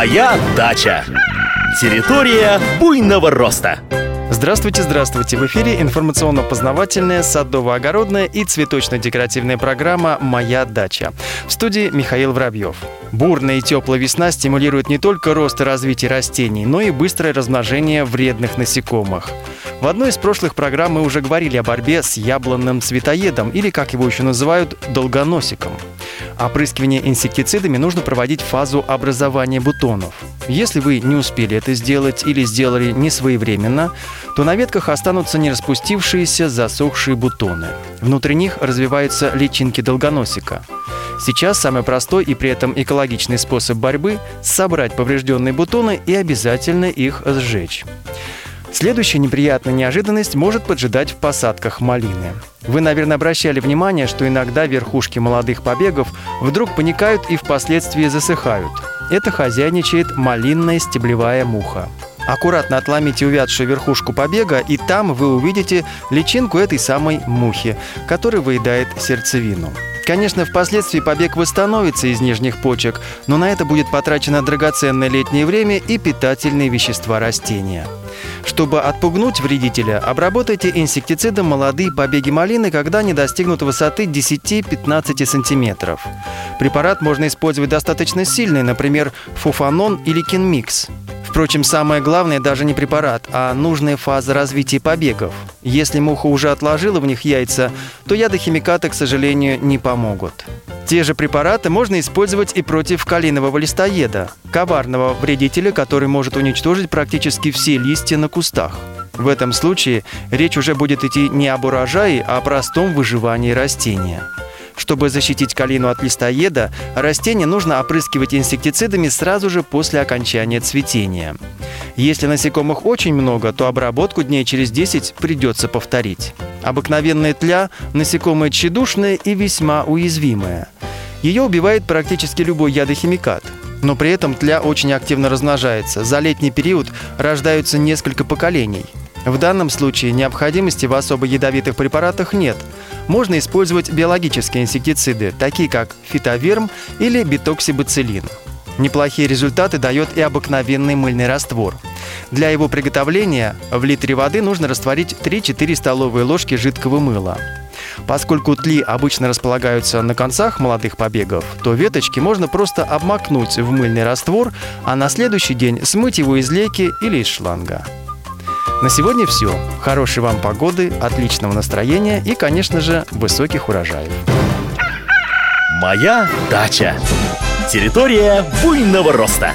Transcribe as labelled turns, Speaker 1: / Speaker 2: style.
Speaker 1: Моя дача. Территория буйного роста.
Speaker 2: Здравствуйте, здравствуйте! В эфире информационно-познавательная, садово-огородная и цветочно-декоративная программа «Моя дача». В студии Михаил Воробьев. Бурная и теплая весна стимулирует не только рост и развитие растений, но и быстрое размножение вредных насекомых. В одной из прошлых программ мы уже говорили о борьбе с яблонным цветоедом, или, как его еще называют, долгоносиком. Опрыскивание инсектицидами нужно проводить фазу образования бутонов. Если вы не успели это сделать или сделали не своевременно, то на ветках останутся не распустившиеся засохшие бутоны. Внутри них развиваются личинки долгоносика. Сейчас самый простой и при этом экологичный способ борьбы – собрать поврежденные бутоны и обязательно их сжечь. Следующая неприятная неожиданность может поджидать в посадках малины. Вы, наверное, обращали внимание, что иногда верхушки молодых побегов вдруг паникают и впоследствии засыхают. Это хозяйничает малинная стеблевая муха. Аккуратно отломите увядшую верхушку побега, и там вы увидите личинку этой самой мухи, которая выедает сердцевину. Конечно, впоследствии побег восстановится из нижних почек, но на это будет потрачено драгоценное летнее время и питательные вещества растения. Чтобы отпугнуть вредителя, обработайте инсектицидом молодые побеги малины, когда они достигнут высоты 10-15 см. Препарат можно использовать достаточно сильный, например, фуфанон или кинмикс. Впрочем, самое главное даже не препарат, а нужная фаза развития побегов. Если муха уже отложила в них яйца, то ядохимикаты, к сожалению, не помогут. Те же препараты можно использовать и против калинового листоеда, коварного вредителя, который может уничтожить практически все листья на кустах. В этом случае речь уже будет идти не об урожае, а о простом выживании растения. Чтобы защитить калину от листоеда, растение нужно опрыскивать инсектицидами сразу же после окончания цветения. Если насекомых очень много, то обработку дней через 10 придется повторить. Обыкновенная тля – насекомое тщедушное и весьма уязвимое. Ее убивает практически любой ядохимикат. Но при этом тля очень активно размножается. За летний период рождаются несколько поколений. В данном случае необходимости в особо ядовитых препаратах нет – можно использовать биологические инсектициды, такие как фитоверм или битоксибацилин. Неплохие результаты дает и обыкновенный мыльный раствор. Для его приготовления в литре воды нужно растворить 3-4 столовые ложки жидкого мыла. Поскольку тли обычно располагаются на концах молодых побегов, то веточки можно просто обмакнуть в мыльный раствор, а на следующий день смыть его из лейки или из шланга. На сегодня все. Хорошей вам погоды, отличного настроения и, конечно же, высоких урожаев.
Speaker 1: Моя дача. Территория буйного роста.